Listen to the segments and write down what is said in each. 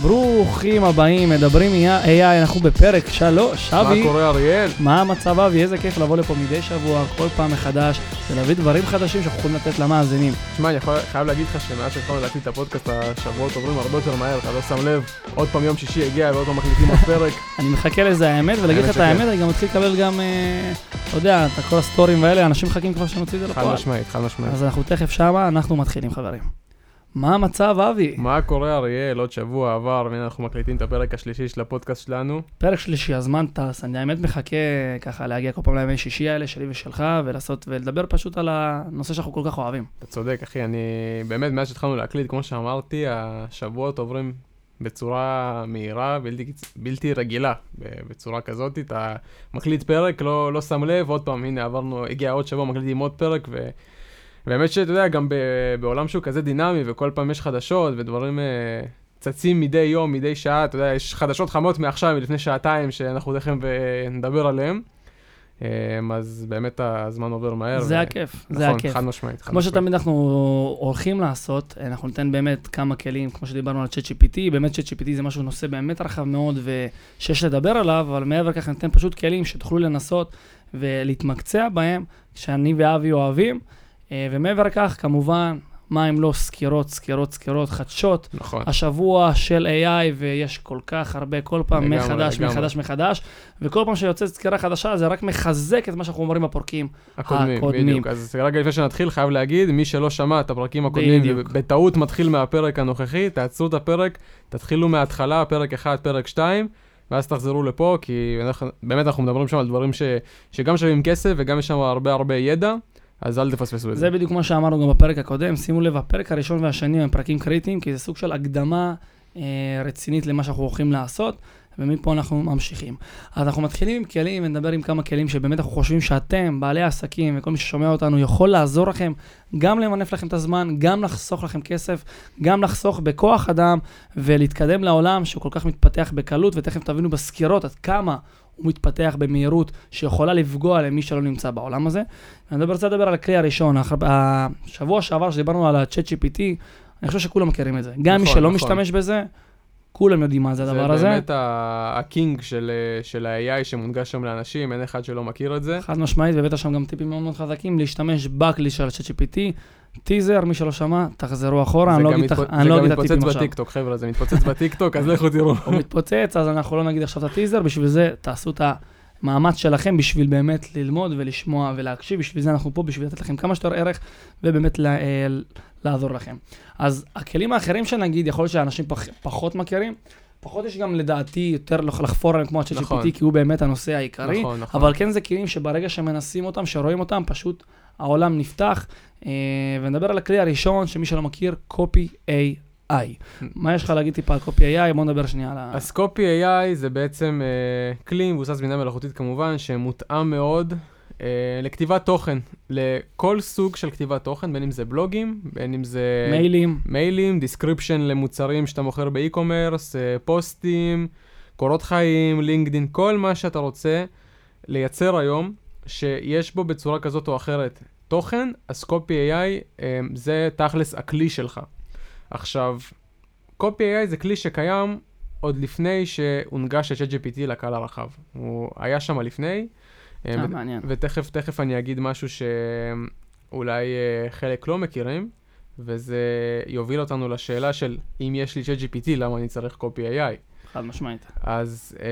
ברוכים הבאים, מדברים AI, אנחנו בפרק שלוש, אבי. מה קורה אריאל? מה המצב אבי? איזה כיף לבוא לפה מדי שבוע, כל פעם מחדש, ולהביא דברים חדשים שאנחנו יכולים לתת למאזינים. תשמע, אני יכול, חייב להגיד לך שמאז שהתחלנו להקליט את הפודקאסט, השבועות עוברים הרבה יותר מהר, אתה לא שם לב, עוד פעם יום שישי הגיע ועוד פעם מחליטים עוד פרק. אני מחכה לזה האמת, ולהגיד לך את האמת אני גם מתחיל לקבל גם, אה, אתה יודע, את כל הסטורים האלה, אנשים מחכים כבר שנוציא את זה חד לפועל. משמעית, חד משמעית. אז אנחנו תכף שמה, אנחנו מתחילים חברים. מה המצב אבי? מה קורה אריאל? עוד שבוע עבר, והנה אנחנו מקליטים את הפרק השלישי של הפודקאסט שלנו. פרק שלישי, הזמן טס, אני האמת מחכה ככה להגיע כל פעם לימי שישי האלה שלי ושלך, ולעשות, ולדבר פשוט על הנושא שאנחנו כל כך אוהבים. אתה צודק, אחי, אני... באמת, מאז שהתחלנו להקליט, כמו שאמרתי, השבועות עוברים בצורה מהירה, בלתי, בלתי רגילה, בצורה כזאת. אתה מקליט פרק, לא, לא שם לב, עוד פעם, הנה, עברנו, הגיע עוד שבוע, מקליטים עוד פרק, ו... באמת שאתה יודע, גם ב, בעולם שהוא כזה דינמי, וכל פעם יש חדשות, ודברים אה, צצים מדי יום, מדי שעה, אתה יודע, יש חדשות חמות מעכשיו, מלפני שעתיים, שאנחנו תכף אה, נדבר עליהן. אה, אז באמת הזמן עובר מהר. זה ו- הכיף, זה נכון, הכיף. חד משמעית. כמו משמעית. שתמיד אנחנו הולכים לעשות, אנחנו ניתן באמת כמה כלים, כמו שדיברנו על ChatGPT, באמת ChatGPT זה משהו, נושא באמת רחב מאוד ושיש לדבר עליו, אבל מעבר לכך ניתן פשוט כלים שתוכלו לנסות ולהתמקצע בהם, שאני ואבי אוהבים, ומעבר לכך, כמובן, מה אם לא סקירות, סקירות, סקירות, חדשות, נכון. השבוע של AI, ויש כל כך הרבה, כל פעם לגמרי, מחדש, לגמרי. מחדש, מחדש, וכל פעם שיוצאת סקירה חדשה, זה רק מחזק את מה שאנחנו אומרים בפורקים. הקודמים, הקודמים. בדיוק. אז רגע לפני שנתחיל, חייב להגיד, מי שלא שמע את הפרקים הקודמים, בדיוק. בטעות מתחיל מהפרק הנוכחי, תעצרו את הפרק, תתחילו מההתחלה, פרק 1, פרק 2, ואז תחזרו לפה, כי אנחנו- באמת אנחנו מדברים שם על דברים ש, שגם שווים כסף וגם יש שם הרבה הרבה ידע, אז אל תפספסו את זה. זה בדיוק כמו שאמרנו גם בפרק הקודם, שימו לב, הפרק הראשון והשני הם פרקים קריטיים, כי זה סוג של הקדמה אה, רצינית למה שאנחנו הולכים לעשות, ומפה אנחנו ממשיכים. אז אנחנו מתחילים עם כלים, ונדבר עם כמה כלים שבאמת אנחנו חושבים שאתם, בעלי העסקים וכל מי ששומע אותנו, יכול לעזור לכם גם למנף לכם את הזמן, גם לחסוך לכם כסף, גם לחסוך בכוח אדם, ולהתקדם לעולם שהוא כל כך מתפתח בקלות, ותכף תבינו בסקירות עד כמה הוא מתפתח במהירות שיכולה לפגוע למי שלא נמצא בעולם הזה. אני רוצה לדבר על הכלי הראשון, השבוע שעבר שדיברנו על ה-chat GPT, אני חושב שכולם מכירים את זה. גם מי נכון, שלא נכון. משתמש בזה, כולם יודעים מה זה הדבר הזה. זה באמת ה- הקינג של, אה, של ה-AI שמונגש שם לאנשים, אין אחד שלא מכיר את זה. חד משמעית, והבאת שם גם טיפים מאוד מאוד חזקים, להשתמש בכלי של ה-chat GPT. טיזר, מי שלא שמע, תחזרו אחורה, אני לא גם אגיד את ה- אני לא זה גם הטיפים מתפוצץ עכשיו. בטיקטוק, חבר'ה, זה מתפוצץ בטיקטוק, אז לכו תראו. הוא מתפוצץ, אז אנחנו לא נגיד עכשיו את הטיזר, בשביל זה תעשו את המאמץ שלכם בשביל באמת ללמוד ולשמוע ולהקשיב, בשביל זה אנחנו פה, בשביל לתת לכם כמה שיותר ערך ובאמת ל- אה, לעזור לכם. אז הכלים האחרים שנגיד, יכול להיות שאנשים פח, פחות מכירים, פחות יש גם לדעתי יותר לח- לחפור עליהם כמו ה-ChatGPT, נכון. כי הוא באמת הנושא העיקרי, נכון, נכון. אבל כן זה כלים שברגע שמנסים אותם, שרואים אותם, פשוט העולם נפתח. אה, ונדבר על הכלי הראשון, שמי שלא מכיר, Copy AI. מה יש לך להגיד טיפה על Copy AI? בוא נדבר שנייה על ה... אז Copy AI זה בעצם אה, כלי מבוסס בינה מלאכותית כמובן, שמותאם מאוד אה, לכתיבת תוכן, לכל סוג של כתיבת תוכן, בין אם זה בלוגים, בין אם זה מיילים. מיילים, description למוצרים שאתה מוכר ב e-commerce, אה, פוסטים, קורות חיים, לינקדין, כל מה שאתה רוצה לייצר היום, שיש בו בצורה כזאת או אחרת תוכן, אז קופי AI זה תכלס הכלי שלך. עכשיו, קופי AI זה כלי שקיים עוד לפני שהונגש ל-ChatGPT לקהל הרחב. הוא היה שם לפני, אה, אה, ו- מעניין. ותכף תכף אני אגיד משהו שאולי אה, חלק לא מכירים, וזה יוביל אותנו לשאלה של אם יש לי ChatGPT, למה אני צריך קופי AI. חד משמעית. אז אה,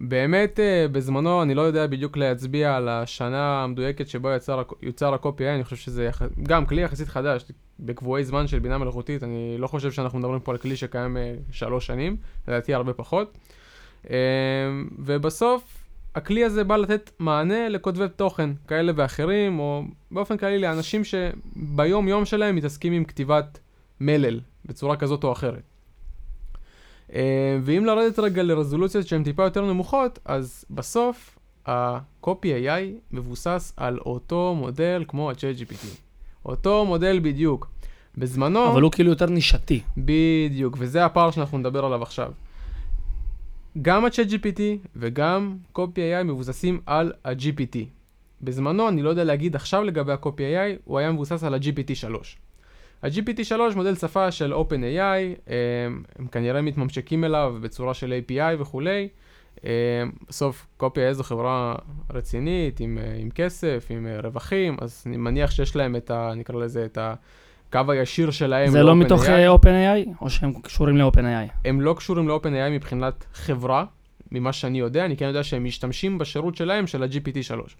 באמת אה, בזמנו, אני לא יודע בדיוק להצביע על השנה המדויקת שבו הק- יוצר הקופי אני חושב שזה יח... גם כלי יחסית חדש, בקבועי זמן של בינה מלאכותית, אני לא חושב שאנחנו מדברים פה על כלי שקיים אה, שלוש שנים, לדעתי הרבה פחות. אה, ובסוף, הכלי הזה בא לתת מענה לכותבי תוכן כאלה ואחרים, או באופן כללי לאנשים שביום יום שלהם מתעסקים עם כתיבת מלל, בצורה כזאת או אחרת. אה, ואם לרדת רגע לרזולוציות שהן טיפה יותר נמוכות, אז בסוף ה-copy AI מבוסס על אותו מודל כמו ה-ChatGPT. אותו מודל בדיוק. בזמנו, אבל הוא כאילו יותר נישתי. בדיוק, וזה הפער שאנחנו נדבר עליו עכשיו. גם ה-ChatGPT וגם copy AI מבוססים על ה-GPT. בזמנו, אני לא יודע להגיד עכשיו לגבי ה-copy AI, הוא היה מבוסס על ה-GPT 3. ה-GPT3 מודל שפה של OpenAI, הם, הם כנראה מתממשקים אליו בצורה של API וכולי. בסוף קופי זו חברה רצינית, עם, עם כסף, עם רווחים, אז אני מניח שיש להם את ה... נקרא לזה את הקו הישיר שלהם. זה לא מתוך OpenAI, או שהם קשורים ל-OpenAI? הם לא קשורים ל-OpenAI מבחינת חברה, ממה שאני יודע, אני כן יודע שהם משתמשים בשירות שלהם של ה-GPT3.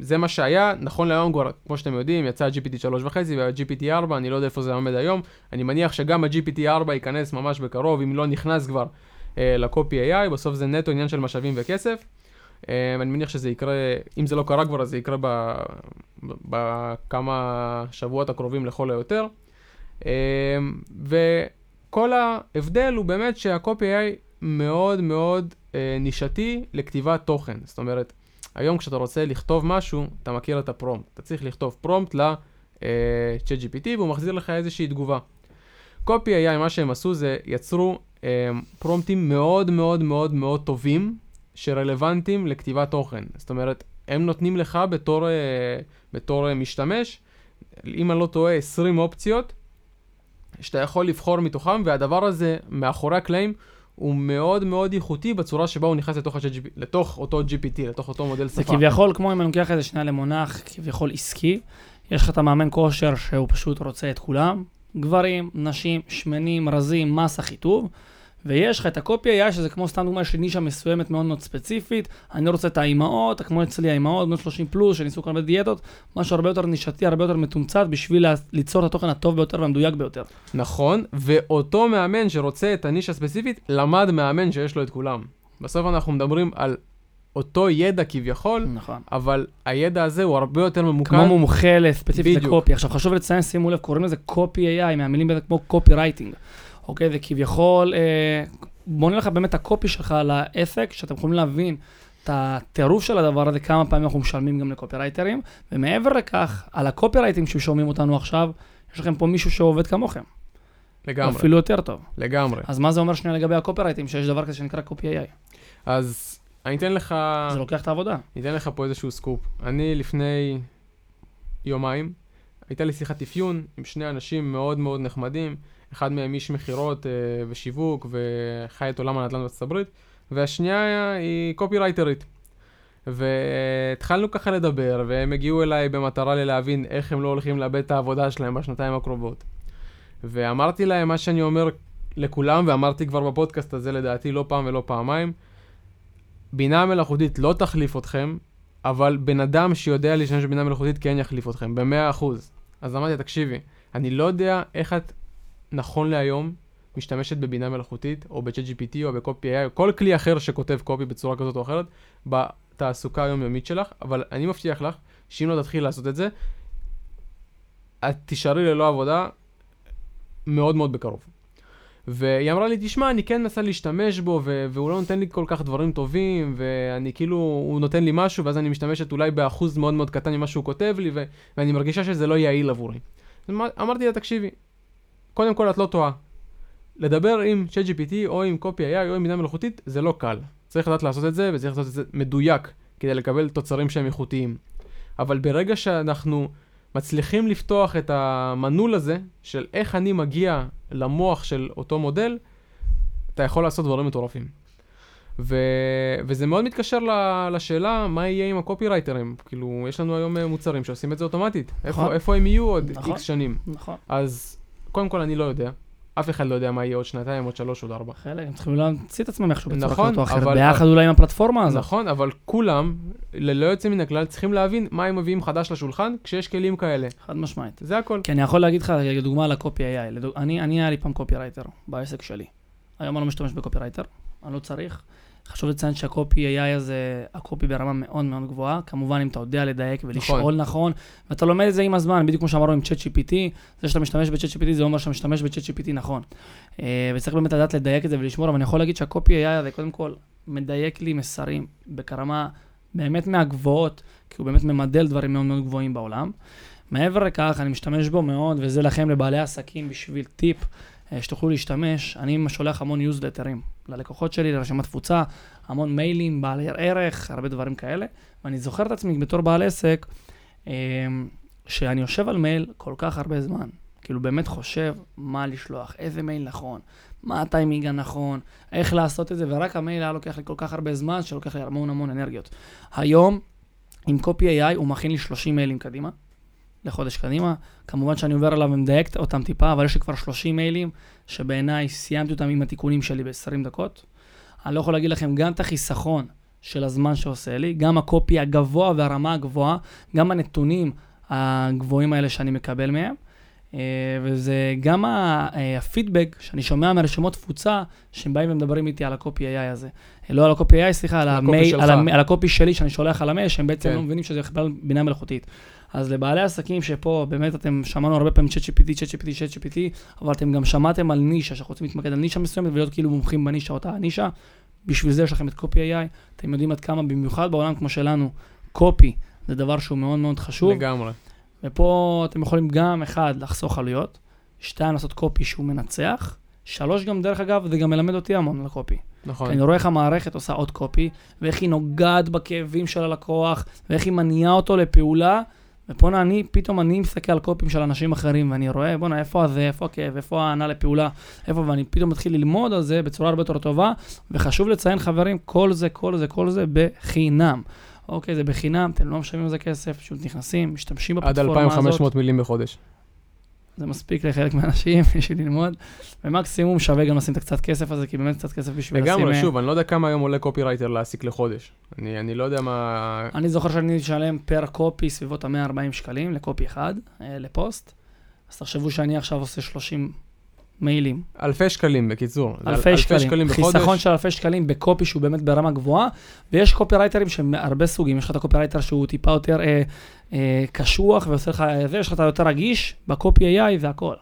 זה מה שהיה, נכון להיום כבר, כמו שאתם יודעים, יצא ה-GPT 3.5 וה-GPT 4, אני לא יודע איפה זה עומד היום, אני מניח שגם ה-GPT 4 ייכנס ממש בקרוב, אם לא נכנס כבר אה, לקופי AI, בסוף זה נטו עניין של משאבים וכסף. אה, אני מניח שזה יקרה, אם זה לא קרה כבר, אז זה יקרה בכמה שבועות הקרובים לכל היותר. אה, וכל ההבדל הוא באמת שהקופי AI מאוד מאוד אה, נישתי לכתיבת תוכן. זאת אומרת, היום כשאתה רוצה לכתוב משהו, אתה מכיר את הפרומפט. אתה צריך לכתוב פרומפט ל-chat GPT והוא מחזיר לך איזושהי תגובה. קופי AI, מה שהם עשו זה יצרו אה, פרומפטים מאוד מאוד מאוד מאוד טובים, שרלוונטיים לכתיבת תוכן. זאת אומרת, הם נותנים לך בתור, אה, בתור אה, משתמש, אם אני לא טועה, 20 אופציות, שאתה יכול לבחור מתוכם, והדבר הזה, מאחורי הקלעים, הוא מאוד מאוד איכותי בצורה שבה הוא נכנס לתוך, ה-GP, לתוך אותו GPT, לתוך אותו מודל שפה. זה כביכול, כמו אם אני לוקח את זה שנייה למונח כביכול עסקי, יש לך את המאמן כושר שהוא פשוט רוצה את כולם, גברים, נשים, שמנים, רזים, מסה, חיטוב. ויש לך את הקופי AI, שזה כמו סתם דוגמא, יש לי נישה מסוימת מאוד מאוד ספציפית, אני רוצה את האימהות, כמו אצלי האימהות, בנות 30 פלוס, שניסו כל מיני דיאטות, משהו הרבה יותר נישתי, הרבה יותר מתומצת, בשביל ליצור את התוכן הטוב ביותר והמדויק ביותר. נכון, ואותו מאמן שרוצה את הנישה הספציפית, למד מאמן שיש לו את כולם. בסוף אנחנו מדברים על אותו ידע כביכול, נכון. אבל הידע הזה הוא הרבה יותר ממוקד. כמו מומחה ספציפית לקופי. עכשיו חשוב לציין, שימו לב, קוראים לזה קופי AI, מהמילים בזה כמו קופי רייטינג. אוקיי? וכביכול, אה, בוא נלך באמת הקופי שלך על העסק, שאתם יכולים להבין את הטירוף של הדבר הזה, כמה פעמים אנחנו משלמים גם לקופירייטרים, ומעבר לכך, על הקופירייטים ששומעים אותנו עכשיו, יש לכם פה מישהו שעובד כמוכם. לגמרי. אפילו יותר טוב. לגמרי. אז מה זה אומר שנייה לגבי הקופירייטים, שיש דבר כזה שנקרא קופי AI? אז אני אתן לך... זה לוקח את העבודה. אני אתן לך פה איזשהו סקופ. אני לפני יומיים, הייתה לי שיחת אפיון עם שני אנשים מאוד מאוד נחמדים. אחד מהם איש מכירות אה, ושיווק וחי את עולם הנדל"ן בארצות הברית, והשנייה היא קופירייטרית. והתחלנו ככה לדבר, והם הגיעו אליי במטרה ללהבין איך הם לא הולכים לאבד את העבודה שלהם בשנתיים הקרובות. ואמרתי להם מה שאני אומר לכולם, ואמרתי כבר בפודקאסט הזה לדעתי לא פעם ולא פעמיים, בינה מלאכותית לא תחליף אתכם, אבל בן אדם שיודע להשתמש בבינה מלאכותית כן יחליף אתכם, ב-100%. אז אמרתי, תקשיבי, אני לא יודע איך את נכון להיום, משתמשת בבינה מלאכותית, או ב-chat GPT, או ב-copy AI, או כל כלי אחר שכותב קופי בצורה כזאת או אחרת, בתעסוקה היומיומית שלך, אבל אני מבטיח לך, שאם לא תתחיל לעשות את זה, את תישארי ללא עבודה מאוד מאוד בקרוב. והיא אמרה לי, תשמע, אני כן מנסה להשתמש בו, ו- והוא לא נותן לי כל כך דברים טובים, ואני כאילו, הוא נותן לי משהו, ואז אני משתמשת אולי באחוז מאוד מאוד קטן ממה שהוא כותב לי, ו- ואני מרגישה שזה לא יעיל עבורי. אמרתי לה, תקשיבי, קודם כל את לא טועה. לדבר עם ChatGPT או עם קופי AI או עם בינה מלאכותית זה לא קל. צריך לדעת לעשות את זה וצריך לעשות את זה מדויק כדי לקבל תוצרים שהם איכותיים. אבל ברגע שאנחנו מצליחים לפתוח את המנעול הזה של איך אני מגיע למוח של אותו מודל, אתה יכול לעשות דברים מטורפים. ו... וזה מאוד מתקשר לשאלה מה יהיה עם הקופירייטרים. כאילו, יש לנו היום מוצרים שעושים את זה אוטומטית. נכון. איפה, איפה הם יהיו עוד איקס נכון. שנים? נכון. אז קודם כל אני לא יודע. אף אחד לא יודע מה יהיה עוד שנתיים, עוד שלוש, עוד ארבע. חלק, הם צריכים להמציא את עצמם איכשהו בצורה נכון, כזאת או אחרת. ביחד אולי עם הפלטפורמה הזאת. נכון, אבל כולם, ללא יוצא מן הכלל, צריכים להבין מה הם מביאים חדש לשולחן כשיש כלים כאלה. חד משמעית. זה הכל. כי אני יכול להגיד לך, לדוגמה, על ה Copy AI. אני היה לי פעם קופי רייטר בעסק שלי. היום אני לא משתמש בקופי רייטר, אני לא צריך. חשוב לציין שה Copy AI הזה, הקופי ברמה מאוד מאוד גבוהה. כמובן, אם אתה יודע לדייק ולשאול נכון, נכון ואתה לומד את זה עם הזמן, בדיוק כמו שאמרנו עם ChatGPT, זה שאתה משתמש ב-ChatGPT זה אומר שאתה משתמש ב-ChatGPT נכון. Uh, וצריך באמת לדעת לדייק את זה ולשמור, אבל אני יכול להגיד שהקופי AI הזה, קודם כל, מדייק לי מסרים ברמה באמת מהגבוהות, כי הוא באמת ממדל דברים מאוד מאוד גבוהים בעולם. מעבר לכך, אני משתמש בו מאוד, וזה לכם, לבעלי עסקים, בשביל טיפ. אה, שתוכלו להשתמש. אני שולח המון ניוזלטרים ללקוחות שלי, לרשימת תפוצה, המון מיילים, בעלי ערך, הרבה דברים כאלה. ואני זוכר את עצמי בתור בעל עסק, אה, שאני יושב על מייל כל כך הרבה זמן. כאילו באמת חושב מה לשלוח, איזה מייל נכון, מה הטיימינג הנכון, איך לעשות את זה, ורק המייל היה לוקח לי כל כך הרבה זמן, שלוקח לי המון המון אנרגיות. היום, עם קופי AI, הוא מכין לי 30 מיילים קדימה, לחודש קדימה. כמובן שאני עובר עליו ומדייק אותם טיפה, אבל יש לי כבר 30 מיילים, שבעיניי סיימתי אותם עם התיקונים שלי ב-20 דקות. אני לא יכול להגיד לכם גם את החיסכון של הזמן שעושה לי, גם הקופי הגבוה והרמה הגבוהה, גם הנתונים הגבוהים האלה שאני מקבל מהם. אה, וזה גם אה, הפידבק שאני שומע מהרשימות תפוצה, שהם באים ומדברים איתי על הקופי AI הזה. אה, לא על הקופי AI, סליחה, על, המייל, על, המ, על הקופי שלי שאני שולח על המייל, שהם בעצם כן. לא מבינים שזה בכלל בינה מלאכותית. אז לבעלי עסקים שפה, באמת אתם שמענו הרבה פעמים צ'אט GPT, צ'אט GPT, צ'אט GPT, אבל אתם גם שמעתם על נישה, שאנחנו רוצים להתמקד על נישה מסוימת ולהיות כאילו מומחים בנישה אותה הנישה. בשביל זה יש לכם את קופי AI, אתם יודעים עד כמה, במיוחד בעולם כמו שלנו, קופי זה דבר שהוא מאוד מאוד חשוב. לגמרי. ופה אתם יכולים גם, אחד, לחסוך עלויות, שתיים, לעשות קופי שהוא מנצח, שלוש, גם דרך אגב, זה גם מלמד אותי המון על הקופי. נכון. כי אני רואה איך המערכת עושה עוד קופי, ואיך היא נוגעת בכאבים של הלקוח, ואיך היא מניעה אותו לפעולה, ופה אני, פתאום אני מסתכל על קופים של אנשים אחרים, ואני רואה, בואנה, איפה הזה, איפה הכאב, איפה ההנאה לפעולה, איפה, ואני פתאום מתחיל ללמוד על זה בצורה הרבה יותר טובה, וחשוב לציין, חברים, כל זה, כל זה, כל זה בחינם. אוקיי, זה בחינם, אתם לא משלמים על זה כסף, פשוט נכנסים, משתמשים בפלטפורמה הזאת. עד 2,500 מילים בחודש. זה מספיק לחלק מהאנשים, בשביל ללמוד, ומקסימום שווה גם לשים את הקצת כסף הזה, כי באמת קצת כסף בשביל לשים... לגמרי, שוב, אני לא יודע כמה היום עולה קופירייטר להעסיק לחודש. אני, אני לא יודע מה... אני זוכר שאני אשלם פר קופי סביבות ה-140 שקלים לקופי אחד, אה, לפוסט. אז תחשבו שאני עכשיו עושה 30 מיילים. אלפי שקלים, בקיצור. אלפי, אלפי שקלים. שקלים בחודש. חיסכון של אלפי שקלים בקופי שהוא באמת ברמה גבוהה, ויש קופירייטרים שהם הרבה סוגים. יש לך את הקופירייטר שהוא טיפה יותר אה, אה, קשוח ועושה לך זה, יש לך את היותר רגיש, ב Copy AI זה הכל.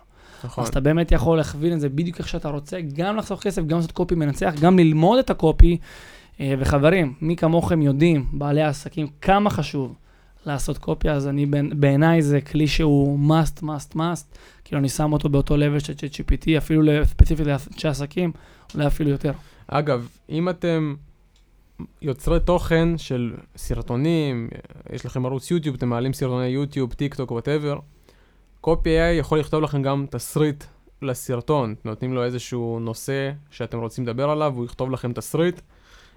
נכון. אז אתה באמת יכול להכווין את זה בדיוק איך שאתה רוצה, גם לחסוך כסף, גם לעשות קופי מנצח, גם ללמוד את הקופי. אה, וחברים, מי כמוכם יודעים, בעלי העסקים, כמה חשוב לעשות קופי, אז אני, בעיניי זה כלי שהוא must, must, must. כאילו אני שם אותו באותו level של ChatGPT, אפילו ספציפית לאנשי עסקים, אולי אפילו יותר. אגב, אם אתם יוצרי תוכן של סרטונים, יש לכם ערוץ יוטיוב, אתם מעלים סרטוני יוטיוב, טיק טוק, whatever, Copy AI יכול לכתוב לכם גם תסריט לסרטון. נותנים לו איזשהו נושא שאתם רוצים לדבר עליו, הוא יכתוב לכם תסריט.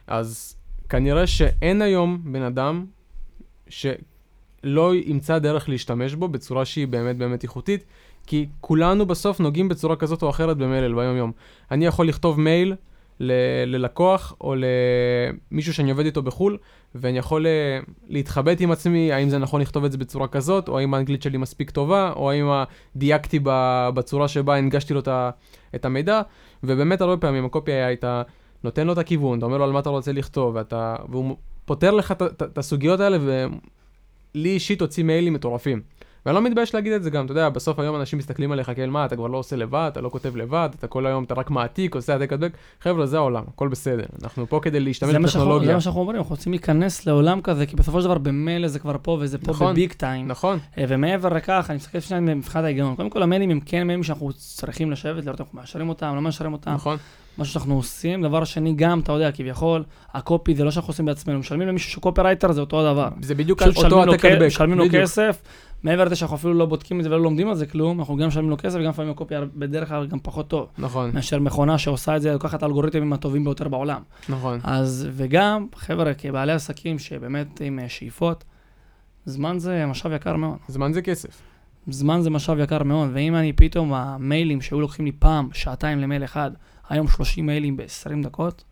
אז כנראה שאין היום בן אדם שלא ימצא דרך להשתמש בו בצורה שהיא באמת באמת איכותית, כי כולנו בסוף נוגעים בצורה כזאת או אחרת במלל ביום-יום. אני יכול לכתוב מייל ל- ללקוח או למישהו שאני עובד איתו בחו"ל, ואני יכול אה, להתחבט עם עצמי האם זה נכון לכתוב את זה בצורה כזאת, או האם האנגלית שלי מספיק טובה, או האם דייקתי בצורה שבה הנגשתי לו את המידע, ובאמת הרבה פעמים הקופי היה הייתה נותן לו את הכיוון, אתה אומר לו על מה אתה רוצה לכתוב, ואתה, והוא פותר לך את הסוגיות האלה, ולי אישית הוציא מיילים מטורפים. ואני לא מתבייש להגיד את זה גם, אתה יודע, בסוף היום אנשים מסתכלים עליך כאל מה, אתה כבר לא עושה לבד, אתה לא כותב לבד, אתה כל היום, אתה רק מעתיק, עושה העתק הדבק, חבר'ה, זה העולם, הכל בסדר. אנחנו פה כדי להשתמש בטכנולוגיה. זה מה שאנחנו אומרים, אנחנו רוצים להיכנס לעולם כזה, כי בסופו של דבר במילא זה כבר פה וזה פה נכון, בביג טיים. נכון. אה, ומעבר לכך, אני מסתכל שנייה מבחינת ההיגיון. קודם כל, המיילים הם כן מיילים שאנחנו צריכים לשבת, לראות אנחנו מאשרים אותם, לא מאשרים אותם. נכון. מה שאנחנו עושים. דבר שני, גם, אתה יודע, כביכול, הקופי זה לא שאנחנו עושים בעצמנו, משלמים למישהו שקופי רייטר זה אותו דבר. זה בדיוק אותו העתק הדבק. משלמים לו כסף, מעבר לזה שאנחנו אפילו לא בודקים את זה ולא לומדים על זה כלום, אנחנו גם משלמים לו כסף וגם לפעמים הקופי בדרך כלל גם פחות טוב. נכון. מאשר מכונה שעושה את זה, לוקחת האלגוריתמים הטובים ביותר בעולם. נכון. אז, וגם, חבר'ה, כבעלי עסקים שבאמת עם אה, שאיפות, זמן זה משאב יקר מאוד. זמן זה כסף. זמן זה משאב יקר מאוד, ואם אני פתאום, המיילים שהיו לוקחים לי פעם, שעתיים למייל אחד, היום 30 מיילים ב-20 דקות,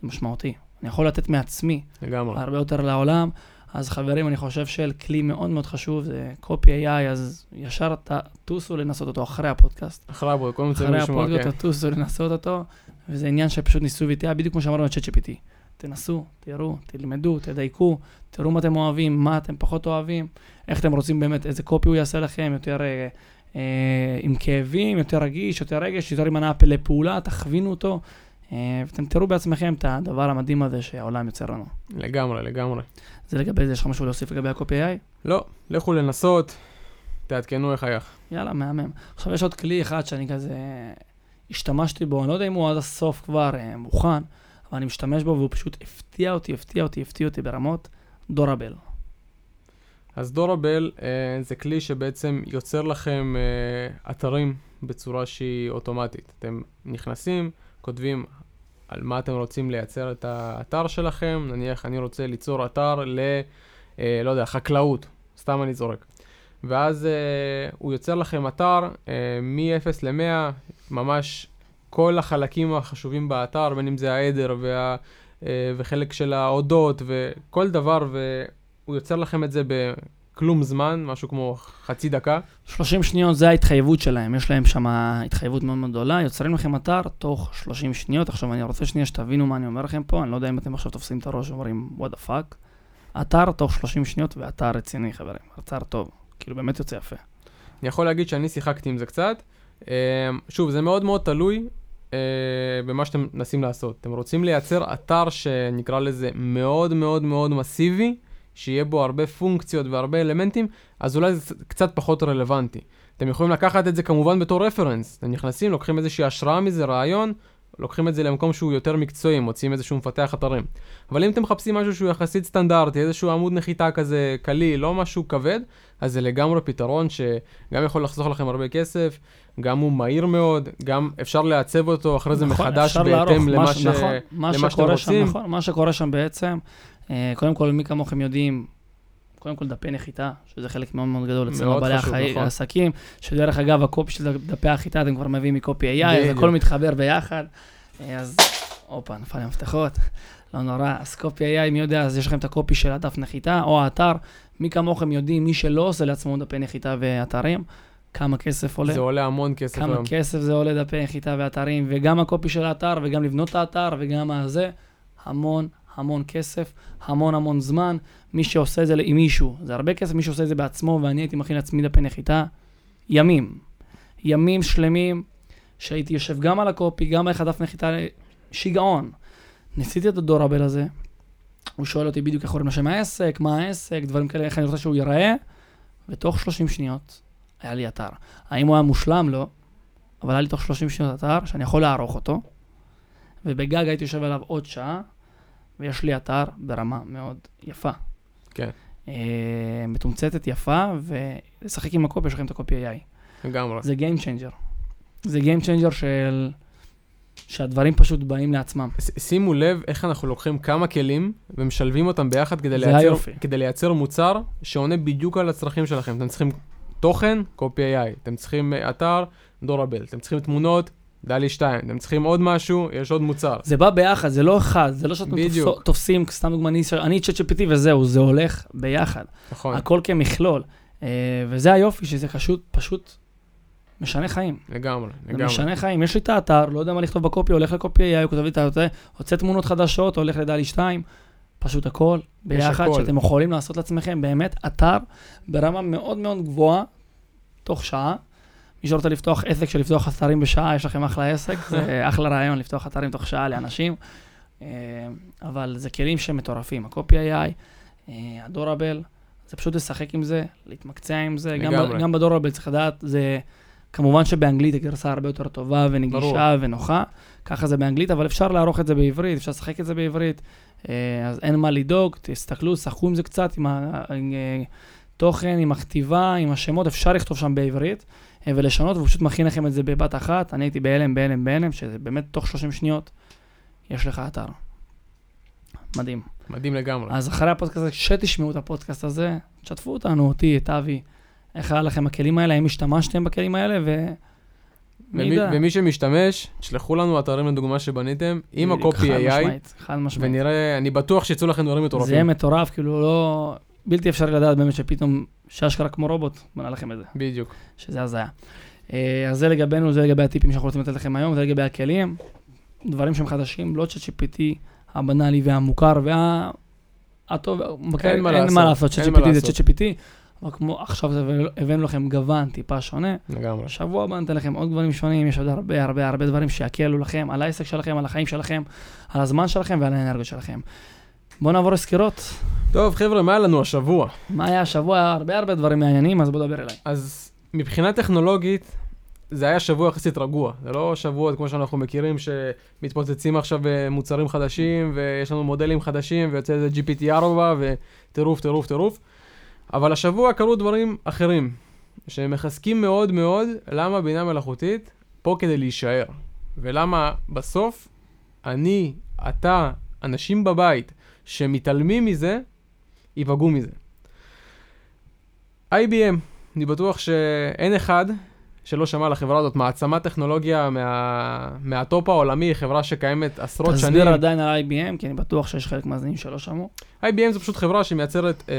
זה משמעותי. אני יכול לתת מעצמי. לגמרי. הרבה יותר לעולם. אז חברים, אני חושב של כלי מאוד מאוד חשוב, זה קופי AI, אז ישר תטוסו לנסות אותו אחרי הפודקאסט. אחרי הפודקאסט, קודם כל אחרי הפודקאסט כן. תטוסו לנסות אותו, וזה עניין שפשוט ניסו וטעיה, בדיוק כמו שאמרנו צ'אט GPT. תנסו, תראו, תלמדו, תדייקו, תראו מה אתם אוהבים, מה אתם פחות אוהבים, איך אתם רוצים באמת, איזה קופי הוא יעשה לכם, יותר אה, אה, עם כאבים, יותר רגיש, יותר רגש, יותר עם הנאה לפעולה, תכווינו אותו, אה, ואתם תראו בעצמכם את הדבר המדהים הזה שהעולם יוצר לנו. לגמרי, לגמרי. זה לגבי זה, יש לך משהו להוסיף לגבי ה-copy AI? לא, לכו לנסות, תעדכנו איך היה. יאללה, מהמם. עכשיו יש עוד כלי אחד שאני כזה השתמשתי בו, אני לא יודע אם הוא עד הסוף כבר אה, מוכן, אבל אני משתמש בו והוא פשוט הפתיע אותי, הפתיע אותי, הפתיע אותי ברמות, דורבל. אז דורבל אה, זה כלי שבעצם יוצר לכם אה, אתרים בצורה שהיא אוטומטית. אתם נכנסים, כותבים על מה אתם רוצים לייצר את האתר שלכם, נניח אני רוצה ליצור אתר ל... אה, לא יודע, חקלאות, סתם אני זורק. ואז אה, הוא יוצר לכם אתר אה, מ-0 ל-100, ממש כל החלקים החשובים באתר, בין אם זה העדר וה, אה, וחלק של ההודות וכל דבר, והוא יוצר לכם את זה בכלום זמן, משהו כמו חצי דקה. 30 שניות זה ההתחייבות שלהם, יש להם שם התחייבות מאוד מאוד גדולה, יוצרים לכם אתר תוך 30 שניות. עכשיו אני רוצה שנייה שתבינו מה אני אומר לכם פה, אני לא יודע אם אתם עכשיו תופסים את הראש ואומרים, what the fuck. אתר תוך 30 שניות ואתר רציני, חברים. אתר טוב, כאילו באמת יוצא יפה. אני יכול להגיד שאני שיחקתי עם זה קצת. אה, שוב, זה מאוד מאוד תלוי אה, במה שאתם מנסים לעשות. אתם רוצים לייצר אתר שנקרא לזה מאוד מאוד מאוד מסיבי, שיהיה בו הרבה פונקציות והרבה אלמנטים, אז אולי זה קצת פחות רלוונטי. אתם יכולים לקחת את זה כמובן בתור רפרנס. אתם נכנסים, לוקחים איזושהי השראה מזה, רעיון, לוקחים את זה למקום שהוא יותר מקצועי, מוצאים איזשהו מפתח אתרים. אבל אם אתם מחפשים משהו שהוא יחסית סטנדרטי, איזשהו עמוד נחיתה כזה קליל, לא משהו כבד, אז זה לגמרי פתרון שגם יכול לחסוך לכם הרבה כסף, גם הוא מהיר מאוד, גם אפשר לעצב אותו אחרי זה נכון, מחדש בהתאם לערוך, למה, ש... נכון, מה למה שאתם שקורה שם, רוצים. נכון, מה שקורה שם בעצם, קודם כל, מי כמוכם יודעים, קודם כל דפי נחיתה, שזה חלק מאוד מאוד גדול אצלנו בעלי נכון. העסקים, שדרך אגב, הקופי של דפי החיטה אתם כבר מביאים מקופי AI, אז. הכל מתחבר ביחד. אה, אז, הופה, נפל לי המפתחות, לא נורא. אז קופי AI, מי יודע, אז יש לכם את הקופי של הדף נחיתה, או האתר, מי כמוכם יודעים, מי שלא עושה לעצמו דפי נחיתה ואתרים, כמה כסף עולה. זה עולה המון כסף כמה היום. כסף זה עולה דפי נחיתה ואתרים, וגם הקופי של האתר, וגם לבנות את האתר, וגם הזה, המון המון כסף, המון המון זמן. מי שעושה את זה עם מישהו, זה הרבה כסף, מי שעושה את זה בעצמו, ואני הייתי מכין לעצמי דפי נחיתה, ימים. ימים שלמים, שהייתי יושב גם על הקופי, גם על דף נחיתה, שיגעון. ניסיתי את הדורבל הזה, הוא שואל אותי בדיוק איך קוראים לשם העסק, מה העסק, דברים כאלה, איך אני רוצה שהוא ייראה, ותוך 30 שניות היה לי אתר. האם הוא היה מושלם? לא. אבל היה לי תוך 30 שניות אתר שאני יכול לערוך אותו, ובגג הייתי יושב עליו עוד שעה, ויש לי אתר ברמה מאוד יפה. כן. אה, מתומצתת, יפה, ולשחק עם הקופי, יש לכם את הקופי AI. לגמרי. זה Game Changer. זה Game Changer של... שהדברים פשוט באים לעצמם. שימו לב איך אנחנו לוקחים כמה כלים ומשלבים אותם ביחד כדי לייצר. כדי לייצר מוצר שעונה בדיוק על הצרכים שלכם. אתם צריכים תוכן, קופי AI. אתם צריכים אה, אתר, דורבל. אתם צריכים תמונות, דלי 2. אתם צריכים עוד משהו, יש עוד מוצר. זה בא ביחד, זה לא אחד, זה לא שאתם בדיוק. תופסו- תופסים, סתם דוגמא, אני- צ'אט GPT וזהו, זה הולך ביחד. נכון, הכל כמכלול. אה, וזה היופי, שזה פשוט, פשוט משנה חיים. לגמרי, זה לגמרי. משנה חיים. יש לי את האתר, לא יודע מה לכתוב בקופי, הולך לקופי AI, כותב לי את האתר, רוצה תמונות חדשות, הולך לדלי 2, פשוט הכל ביחד, הכל. שאתם יכולים לעשות לעצמכם באמת אתר ברמה מאוד מאוד גבוהה, תוך שעה. מי שרוצה לפתוח עסק של לפתוח אתרים בשעה, יש לכם אחלה עסק, זה אחלה רעיון לפתוח אתרים תוך שעה לאנשים. אה, אבל זה כלים שהם מטורפים, הקופי AI, אה, הדורבל, זה פשוט לשחק עם זה, להתמקצע עם זה. גם. גם בדורבל צריך לדעת, זה כמובן שבאנגלית הגרסה הרבה יותר טובה ונגישה ברור. ונוחה, ככה זה באנגלית, אבל אפשר לערוך את זה בעברית, אפשר לשחק את זה בעברית, אה, אז אין מה לדאוג, תסתכלו, שחקו עם זה קצת, עם התוכן, עם הכתיבה, עם השמות, אפשר לכתוב שם בעברית אה, ולשנות, והוא פשוט מכין לכם את זה בבת אחת. אני הייתי בהלם, בהלם, בהלם, שזה באמת תוך 30 שניות יש לך אתר. מדהים. מדהים לגמרי. אז אחרי הפודקאסט הזה, כשתשמעו את הפודקאסט הזה, תשתפו אותנו, אותי, את אבי, איך היה לכם הכלים האלה, האם השתמשתם בכלים האלה, ו... מי ומי? ומי שמשתמש, תשלחו לנו אתרים לדוגמה שבניתם עם בדיוק, הקופי חד AI, משמעית, חד משמעית. ונראה, אני בטוח שיצאו לכם דברים זה מטורפים. מטורף, כאילו לא... בלתי אפשרי לדעת באמת שפתאום שאשכרה כמו רובוט בנה לכם את זה, בדיוק. שזה הזיה. אה, אז זה לגבינו, זה לגבי הטיפים שאנחנו רוצים לתת לכם היום, זה לגבי הכלים, דברים שהם חדשים, לא צ'אט GPT הבנאלי והמוכר וה... הטוב, אין מה אין לעשות, מה לעשות, צ'אט GPT זה. צ'אט GPT, אבל כמו עכשיו הבאנו לכם גוון טיפה שונה, לגמרי. בשבוע הבא ניתן לכם עוד דברים שונים, יש עוד הרבה הרבה הרבה דברים שיקלו לכם על העסק שלכם, על החיים שלכם, על הזמן שלכם ועל האנרגיות שלכם. בואו נעבור לסקירות. טוב, חבר'ה, מה היה לנו השבוע? מה היה השבוע? הרבה הרבה דברים מעניינים, אז בוא דבר אליי. אז מבחינה טכנולוגית, זה היה שבוע יחסית רגוע. זה לא שבועות כמו שאנחנו מכירים, שמתפוצצים עכשיו אה, מוצרים חדשים, ויש לנו מודלים חדשים, ויוצא איזה GPT-4, וטירוף, טירוף, טירוף. אבל השבוע קרו דברים אחרים, שמחזקים מאוד מאוד למה בינה מלאכותית פה כדי להישאר. ולמה בסוף אני, אתה, אנשים בבית שמתעלמים מזה, ייפגעו מזה. IBM, אני בטוח שאין אחד שלא שמע על החברה הזאת, מעצמת טכנולוגיה מה... מהטופ העולמי, חברה שקיימת עשרות תסביר שנים. תסביר עדיין על IBM, כי אני בטוח שיש חלק מהזנים שלא שמעו. IBM זו פשוט חברה שמייצרת, אה,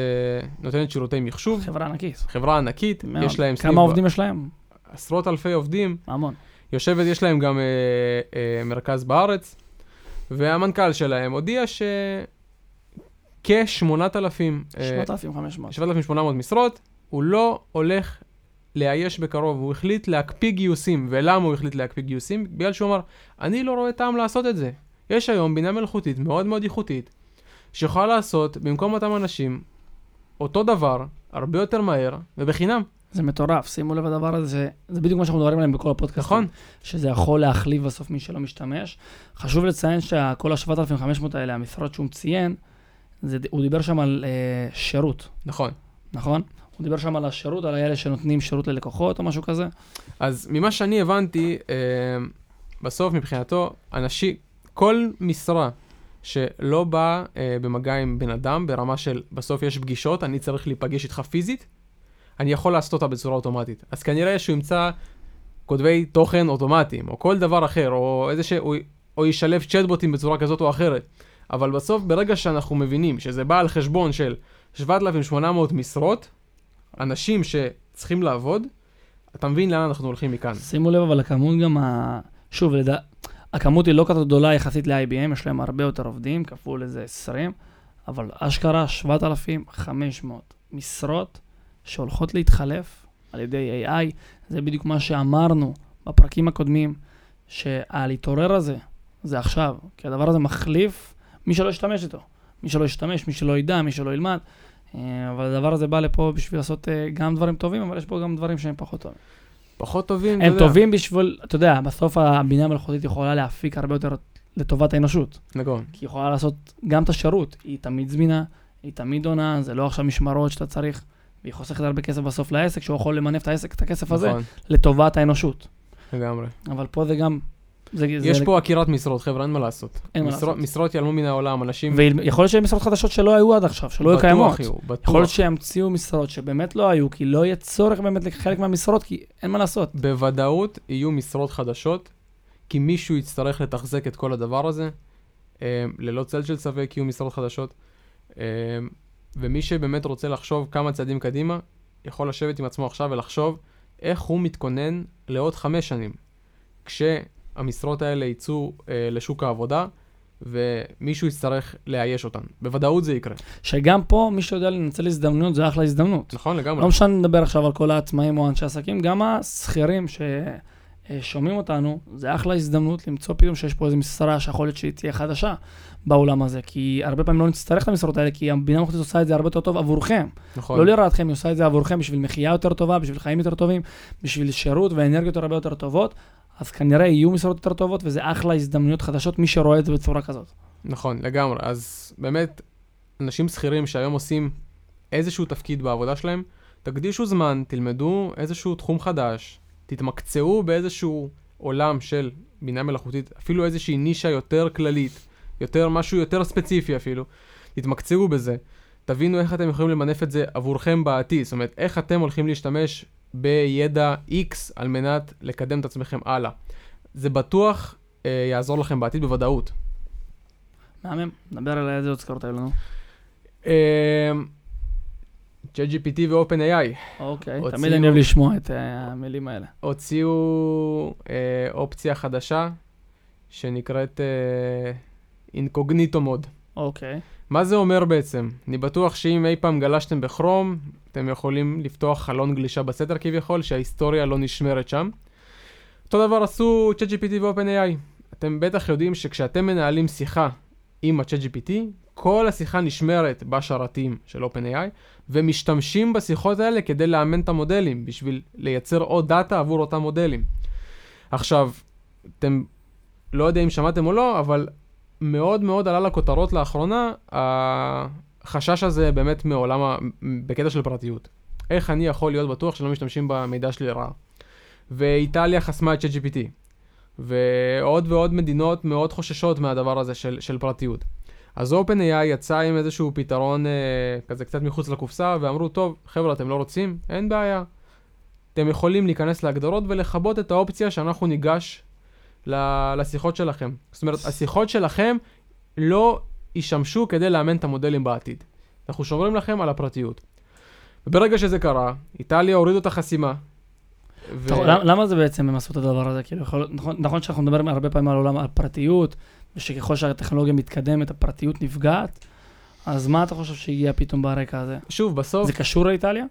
נותנת שירותי מחשוב. חברה ענקית. חברה ענקית, מאוד. יש להם כמה עובדים יש להם? עשרות אלפי עובדים. המון. יושבת, יש להם גם אה, אה, מרכז בארץ, והמנכ"ל שלהם הודיע ש... כ-8,000, 7,500. 7,800 משרות, הוא לא הולך לאייש בקרוב, הוא החליט להקפיא גיוסים. ולמה הוא החליט להקפיא גיוסים? בגלל שהוא אמר, אני לא רואה טעם לעשות את זה. יש היום בינה מלאכותית מאוד מאוד איכותית, שיכולה לעשות במקום אותם אנשים אותו דבר, הרבה יותר מהר ובחינם. זה מטורף, שימו לב לדבר הזה, זה, זה בדיוק מה שאנחנו מדברים עליהם בכל הפודקאסטים. נכון. שזה יכול להחליף בסוף מי שלא משתמש. חשוב לציין שכל ה-7,500 האלה, המשרות שהוא ציין, זה, הוא דיבר שם על אה, שירות, נכון. נכון? הוא דיבר שם על השירות, על האלה שנותנים שירות ללקוחות או משהו כזה. אז ממה שאני הבנתי, אה, בסוף מבחינתו, אנשים, כל משרה שלא באה אה, במגע עם בן אדם, ברמה של בסוף יש פגישות, אני צריך להיפגש איתך פיזית, אני יכול לעשות אותה בצורה אוטומטית. אז כנראה שהוא ימצא כותבי תוכן אוטומטיים, או כל דבר אחר, או איזה שהוא, או ישלב צ'טבוטים בצורה כזאת או אחרת. אבל בסוף, ברגע שאנחנו מבינים שזה בא על חשבון של 7,800 משרות, אנשים שצריכים לעבוד, אתה מבין לאן אנחנו הולכים מכאן. שימו לב, אבל הכמות גם, ה... שוב, לדע... הכמות היא לא כזאת גדולה יחסית ל-IBM, יש להם הרבה יותר עובדים, כפול איזה 20, אבל אשכרה 7,500 משרות שהולכות להתחלף על ידי AI, זה בדיוק מה שאמרנו בפרקים הקודמים, שהלהתעורר הזה, זה עכשיו, כי הדבר הזה מחליף מי שלא ישתמש איתו. מי שלא ישתמש, מי שלא ידע, מי שלא ילמד. אה, אבל הדבר הזה בא לפה בשביל לעשות אה, גם דברים טובים, אבל יש פה גם דברים שהם פחות טובים. פחות טובים, אתה הם יודע. טובים בשביל, אתה יודע, בסוף הבינה המלאכותית יכולה להפיק הרבה יותר לטובת האנושות. נכון. כי היא יכולה לעשות גם את השירות, היא תמיד זמינה, היא תמיד עונה, זה לא עכשיו משמרות שאתה צריך, והיא חוסכת הרבה כסף בסוף לעסק, שהוא יכול למנף את העסק, את הכסף הזה, נכון, לטובת האנושות. לגמרי. אבל פה זה גם... זה, יש זה, פה עקירת משרות, חבר'ה, אין מה לעשות. אין מה משרות- לעשות. משרות ייעלמו מן העולם, אנשים... ויכול להיות שיהיו משרות חדשות שלא היו עד עכשיו, שלא היו קיימות. יהיו, בטוח. יכול להיות שימציאו משרות שבאמת לא היו, כי לא יהיה צורך באמת לחלק מהמשרות, כי אין מה לעשות. בוודאות יהיו משרות חדשות, כי מישהו יצטרך לתחזק את כל הדבר הזה. אה, ללא צל של ספק יהיו משרות חדשות. אה, ומי שבאמת רוצה לחשוב כמה צעדים קדימה, יכול לשבת עם עצמו עכשיו ולחשוב איך הוא מתכונן לעוד חמש שנים. כשהמשרות האלה יצאו אה, לשוק העבודה, ומישהו יצטרך לאייש אותן. בוודאות זה יקרה. שגם פה, מי שיודע לנצל הזדמנות, זה אחלה הזדמנות. נכון לגמרי. לא משנה לדבר עכשיו על כל העצמאים או אנשי עסקים, גם השכירים ששומעים אותנו, זה אחלה הזדמנות למצוא פתאום שיש פה איזו משרה שיכול להיות שהיא תהיה חדשה בעולם הזה, כי הרבה פעמים לא נצטרך את המשרות האלה, כי הבינה המלאכותית עושה את זה הרבה יותר טוב עבורכם. נכון. לא לרעתכם, היא עושה את זה עבורכם בשביל מחיה יותר טובה, בשביל חיים יותר טובים, בשביל שירות ואנרגיות הרבה יותר טובות, אז כנראה יהיו משרות יותר טובות, וזה אחלה הזדמנויות חדשות, מי שרואה את זה בצורה כזאת. נכון, לגמרי. אז באמת, אנשים שכירים שהיום עושים איזשהו תפקיד בעבודה שלהם, תקדישו זמן, תלמדו איזשהו תחום חדש, תתמקצעו באיזשהו עולם של בינה מלאכותית, אפילו איזושהי נישה יותר כללית, יותר משהו יותר ספציפי אפילו, תתמקצעו בזה. תבינו איך אתם יכולים למנף את זה עבורכם בעתיד, זאת אומרת, איך אתם הולכים להשתמש בידע X על מנת לקדם את עצמכם הלאה. זה בטוח אה, יעזור לכם בעתיד בוודאות. מהמם, נדבר על איזה עוד סקרות היו לנו. ChatGPT ו-OpenAI אוקיי, הוציאו- תמיד אני אוהב לשמוע את אה, המילים האלה. הוציאו אה, אופציה חדשה שנקראת אינקוגניטו מוד. אוקיי. מה זה אומר בעצם? אני בטוח שאם אי פעם גלשתם בכרום, אתם יכולים לפתוח חלון גלישה בסתר כביכול, שההיסטוריה לא נשמרת שם. אותו דבר עשו ChatGPT ו-OpenAI. אתם בטח יודעים שכשאתם מנהלים שיחה עם ה-ChatGPT, כל השיחה נשמרת בשרתים של OpenAI, ומשתמשים בשיחות האלה כדי לאמן את המודלים, בשביל לייצר עוד דאטה עבור אותם מודלים. עכשיו, אתם לא יודע אם שמעתם או לא, אבל מאוד מאוד עלה לכותרות לאחרונה החשש הזה באמת מעולם, ה... בקטע של פרטיות. איך אני יכול להיות בטוח שלא משתמשים במידע שלי לרעה? ואיטליה חסמה את ChatGPT, ועוד ועוד מדינות מאוד חוששות מהדבר הזה של, של פרטיות. אז OpenAI יצא עם איזשהו פתרון אה, כזה קצת מחוץ לקופסה, ואמרו, טוב, חבר'ה, אתם לא רוצים? אין בעיה. אתם יכולים להיכנס להגדרות ולכבות את האופציה שאנחנו ניגש לשיחות שלכם. זאת אומרת, השיחות שלכם לא ישמשו כדי לאמן את המודלים בעתיד. אנחנו שומרים לכם על הפרטיות. וברגע שזה קרה, איטליה הורידו את החסימה. ו... טוב, למה זה בעצם הם עשו את הדבר הזה? כאילו, יכול, נכון, נכון שאנחנו מדברים הרבה פעמים על עולם הפרטיות, ושככל שהטכנולוגיה מתקדמת, הפרטיות נפגעת, אז מה אתה חושב שהגיע פתאום ברקע הזה? שוב, בסוף... זה קשור לאיטליה?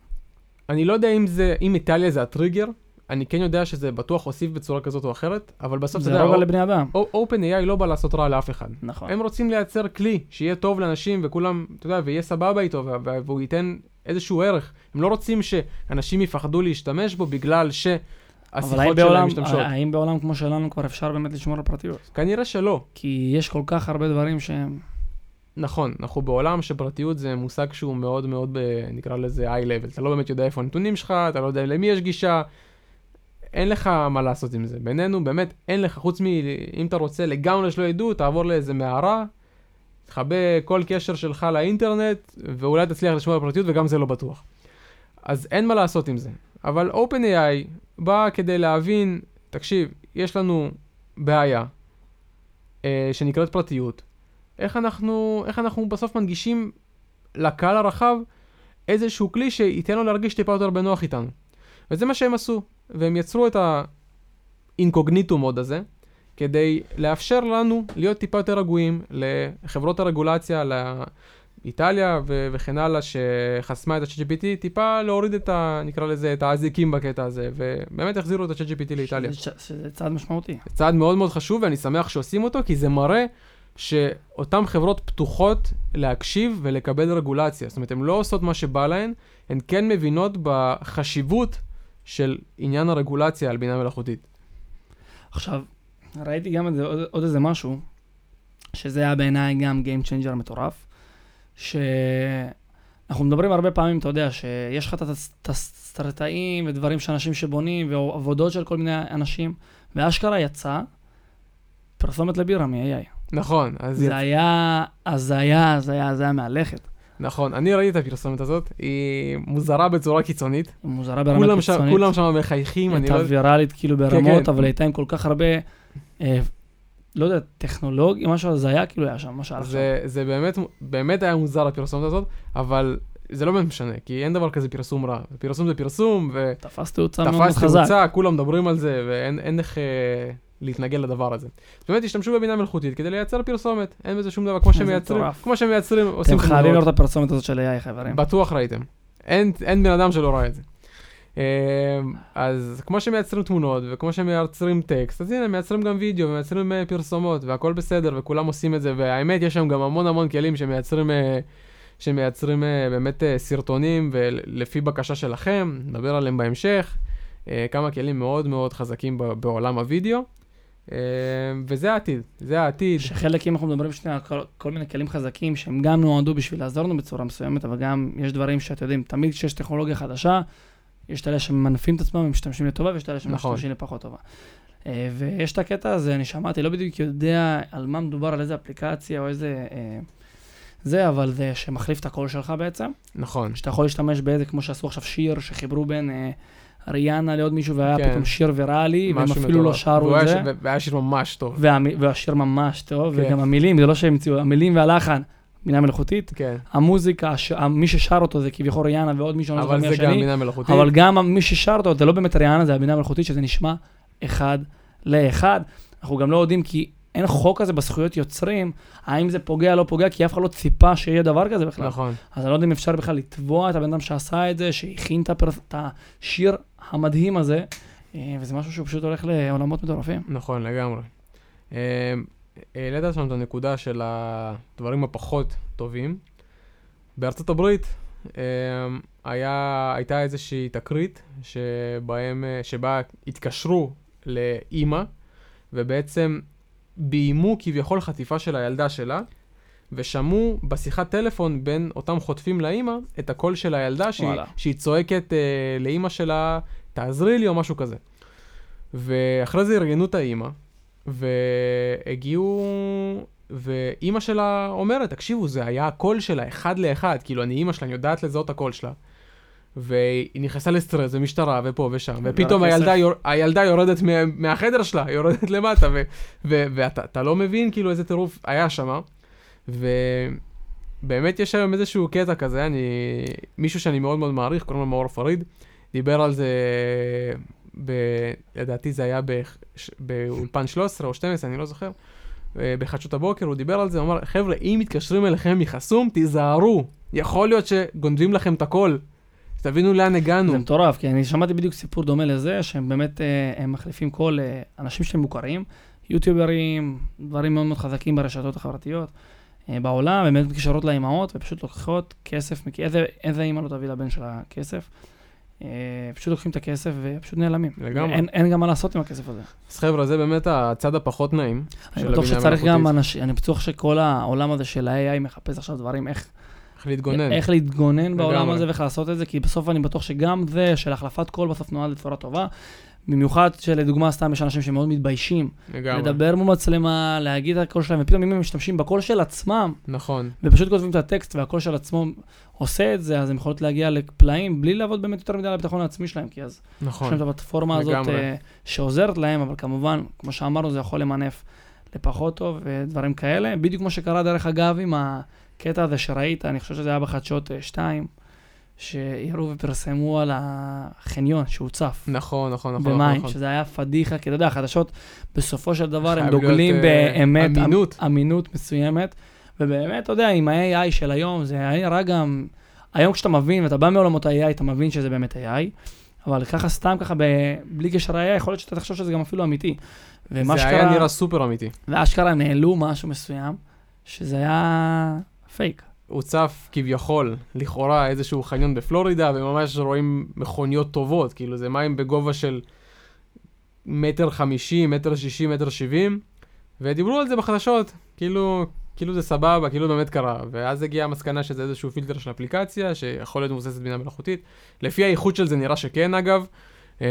אני לא יודע אם זה, אם איטליה זה הטריגר, אני כן יודע שזה בטוח הוסיף בצורה כזאת או אחרת, אבל בסוף זה רוגע לבני אדם. OpenAI לא בא לעשות רע לאף אחד. נכון. הם רוצים לייצר כלי שיהיה טוב לאנשים וכולם, אתה יודע, ויהיה סבבה איתו, והוא ייתן איזשהו ערך. הם לא רוצים שאנשים יפחדו להשתמש בו בגלל שהשיחות שלהם משתמשות. אבל האם בעולם כמו שלנו כבר אפשר באמת לשמור על פרטיות? כנראה שלא. כי יש כל כך הרבה דברים שהם... נכון, אנחנו בעולם שפרטיות זה מושג שהוא מאוד מאוד, ב, נקרא לזה איי-לבל. אתה לא באמת יודע איפה הנתונים שלך, אתה לא יודע למי יש גישה. אין לך מה לעשות עם זה. בינינו, באמת, אין לך, חוץ מ... אם אתה רוצה לגמרי שלא ידעו, תעבור לאיזה מערה, תכבה כל קשר שלך לאינטרנט, ואולי תצליח לשמור על פרטיות, וגם זה לא בטוח. אז אין מה לעשות עם זה. אבל OpenAI בא כדי להבין, תקשיב, יש לנו בעיה אה, שנקראת פרטיות. איך אנחנו, איך אנחנו בסוף מנגישים לקהל הרחב איזשהו כלי שייתן לו להרגיש טיפה יותר בנוח איתנו. וזה מה שהם עשו. והם יצרו את האינקוגניטו מוד הזה, כדי לאפשר לנו להיות טיפה יותר רגועים לחברות הרגולציה, לאיטליה ו- וכן הלאה, שחסמה את ה-ChatGPT, טיפה להוריד את ה... נקרא לזה, את האזיקים בקטע הזה, ובאמת החזירו את ה-ChatGPT לאיטליה. שזה, שזה צעד משמעותי. זה צעד מאוד מאוד חשוב, ואני שמח שעושים אותו, כי זה מראה שאותן חברות פתוחות להקשיב ולקבל רגולציה. זאת אומרת, הן לא עושות מה שבא להן, הן כן מבינות בחשיבות של עניין הרגולציה על בינה מלאכותית. עכשיו, ראיתי גם את זה, עוד, עוד איזה משהו, שזה היה בעיניי גם Game Changer מטורף, שאנחנו מדברים הרבה פעמים, אתה יודע, שיש לך את הסטרטאים ודברים שאנשים שבונים, ועבודות של כל מיני אנשים, ואשכרה יצא פרסומת לבירה מ-AI. נכון, אז... זה יצ... היה הזיה, הזיה, הזיה מהלכת. נכון, אני ראיתי את הפרסומת הזאת, היא מוזרה בצורה קיצונית. מוזרה ברמה קיצונית. כולם שם מחייכים, אני לא... הייתה ויראלית כאילו כן, ברמות, כן. אבל הייתה עם כל כך הרבה, אה, לא יודע, טכנולוגיה, משהו הזיה כאילו היה שם, מה שהיה שם. זה באמת, באמת היה מוזר הפרסומת הזאת, אבל זה לא באמת משנה, כי אין דבר כזה פרסום רע. פרסום זה פרסום, ו... תפס תאוצה מאוד חזק. תפס תאוצה, כולם מדברים על זה, ואין איך... אה, להתנגד לדבר הזה. באמת השתמשו בבינה מלאכותית כדי לייצר פרסומת, אין בזה שום דבר, כמו שהם מייצרים, כמו שהם מייצרים, עושים אתם חייבים לראות את הפרסומת הזאת של AI, חברים. בטוח ראיתם. אין, אין בן אדם שלא ראה את זה. אמ, אז כמו שמייצרים תמונות וכמו שמייצרים טקסט, אז הנה, מייצרים גם וידאו ומייצרים אה, פרסומות והכל בסדר וכולם עושים את זה, והאמת, יש שם גם המון המון כלים שמייצרים, אה, שמייצרים אה, באמת סרטונים ולפי בקשה שלכם, נדבר עליהם בהמשך. כמה כלים מאוד מאוד חזקים בעולם הוידאו. אמ, וזה העתיד, זה העתיד. שחלק, אם אנחנו מדברים שנייה, כל, כל מיני כלים חזקים שהם גם נועדו בשביל לעזור לנו בצורה מסוימת, אבל גם יש דברים שאתם יודעים, תמיד כשיש טכנולוגיה חדשה, יש את אלה שמנפים את עצמם ומשתמשים לטובה, ויש את אלה שמשתמשים נכון. לפחות טובה. אה, ויש את הקטע הזה, אני שמעתי, לא בדיוק יודע על מה מדובר, על איזה אפליקציה או איזה... אה, זה, אבל זה שמחליף את הקול שלך בעצם. נכון. שאתה יכול להשתמש באיזה, כמו שעשו עכשיו שיר, שחיברו בין... אה, ריאנה לעוד מישהו, והיה כן. פתאום שיר ויראלי, והם אפילו מטורף. לא שרו את זה. והיה שיר ממש טוב. והשיר ממש טוב, כן. וגם המילים, זה לא שהם המציאו, המילים והלחן, בינה מלאכותית. כן. המוזיקה, ש... מי ששר אותו זה כביכול ריאנה ועוד מישהו, אבל זה גם בינה מלאכותית. אבל גם מי ששר אותו, זה לא באמת ריאנה, זה הבינה מלאכותית, שזה נשמע אחד לאחד. אנחנו גם לא יודעים כי אין חוק כזה בזכויות יוצרים, האם זה פוגע, לא פוגע, כי אף אחד לא ציפה שיהיה דבר כזה בכלל. נכון. אז אני לא יודע אם אפשר בכלל לתבוע את הבן אדם שעשה את זה, שהכין את, הפר... את השיר המדהים הזה, אה, וזה משהו שהוא פשוט הולך לעולמות מטורפים. נכון, לגמרי. אה, העלית שם את הנקודה של הדברים הפחות טובים. בארצות הברית אה, היה, הייתה איזושהי תקרית שבהם, שבה התקשרו לאימא, ובעצם ביימו כביכול חטיפה של הילדה שלה, ושמעו בשיחת טלפון בין אותם חוטפים לאימא את הקול של הילדה שהיא, וואלה. שהיא צועקת אה, לאימא שלה, תעזרי לי או משהו כזה. ואחרי זה ארגנו את האימא, והגיעו, ואימא שלה אומרת, תקשיבו, זה היה הקול שלה, אחד לאחד, כאילו, אני אימא שלה, אני יודעת לזהות הקול שלה. והיא נכנסה לסטרס ומשטרה ופה ושם, ופתאום הכסף. הילדה, יור, הילדה יורדת מה, מהחדר שלה, יורדת למטה, ואתה אתה לא מבין כאילו איזה טירוף היה שם. ובאמת יש היום איזשהו קטע כזה, אני, מישהו שאני מאוד מאוד מעריך, קוראים לו מאור פריד, דיבר על זה, ב, לדעתי זה היה ב, באולפן 13 או 12, אני לא זוכר, אה, בחדשות הבוקר, הוא דיבר על זה, הוא אמר, חבר'ה, אם מתקשרים אליכם מחסום, תיזהרו, יכול להיות שגונבים לכם את הכל. תבינו לאן הגענו. זה מטורף, כי אני שמעתי בדיוק סיפור דומה לזה, שהם באמת, אה, הם מחליפים כל אה, אנשים שהם מוכרים, יוטיוברים, דברים מאוד מאוד חזקים ברשתות החברתיות בעולם, הם באמת מתקשרות לאימהות ופשוט לוקחות כסף, איזה, איזה אימא לא תביא לבן שלה כסף. אה, פשוט לוקחים את הכסף ופשוט נעלמים. לגמרי. אין, אין גם מה לעשות עם הכסף הזה. אז חבר'ה, זה באמת הצד הפחות נעים. אני בטוח שצריך גם. אנשים, אני בטוח שכל העולם הזה של ה-AI מחפש עכשיו דברים, איך, איך להתגונן. איך להתגונן בעולם. הזה ואיך לעשות את זה, כי בסוף אני בטוח שגם זה של החלפת קול בסוף נועד לצורה טובה. במיוחד שלדוגמה סתם יש אנשים שמאוד מתביישים לגמרי. לדבר מול מצלמה, להגיד את הקול שלהם, ופתאום אם הם משתמשים בקול של עצמם, נכון. ופשוט כותבים את הטקסט והקול של עצמו עושה את זה, אז הם יכולות להגיע לפלאים בלי לעבוד באמת יותר מדי על הביטחון העצמי שלהם, כי אז יש נכון. להם את הפלטפורמה הזאת. אה, שעוזרת להם, אבל כמובן, כמו שאמרנו, זה יכול למנף לפחות טוב ודברים כאלה. בדיוק כמו שקרה, דרך אגב, עם הקטע הזה שראית, אני חושב שזה היה בחדשות 2, שהראו ופרסמו על החניון שהוצף. נכון, נכון, נכון. במים, נכון. שזה היה פדיחה, כי אתה יודע, החדשות בסופו של דבר הם דוגלים להיות, אה, באמת, אמ- אמינות. אמינות מסוימת, ובאמת, אתה יודע, עם ה-AI של היום, זה היה גם, היום כשאתה מבין, ואתה בא מעולמות ה-AI, אתה מבין שזה באמת AI, אבל ככה סתם, ככה, ב- בלי קשר ל-AI, יכול להיות שאתה תחשוב שזה גם אפילו אמיתי. ומה זה היה שקרה, נראה סופר אמיתי. ואשכרה הם העלו משהו מסוים, שזה היה פייק. הוצף כביכול, לכאורה, איזשהו חניון בפלורידה, וממש רואים מכוניות טובות, כאילו זה מים בגובה של מטר חמישים, מטר שישים, מטר שבעים, ודיברו על זה בחדשות, כאילו, כאילו זה סבבה, כאילו באמת קרה, ואז הגיעה המסקנה שזה איזשהו פילטר של אפליקציה, שיכול להיות מבוססת בינה מלאכותית. לפי האיכות של זה נראה שכן אגב, אה.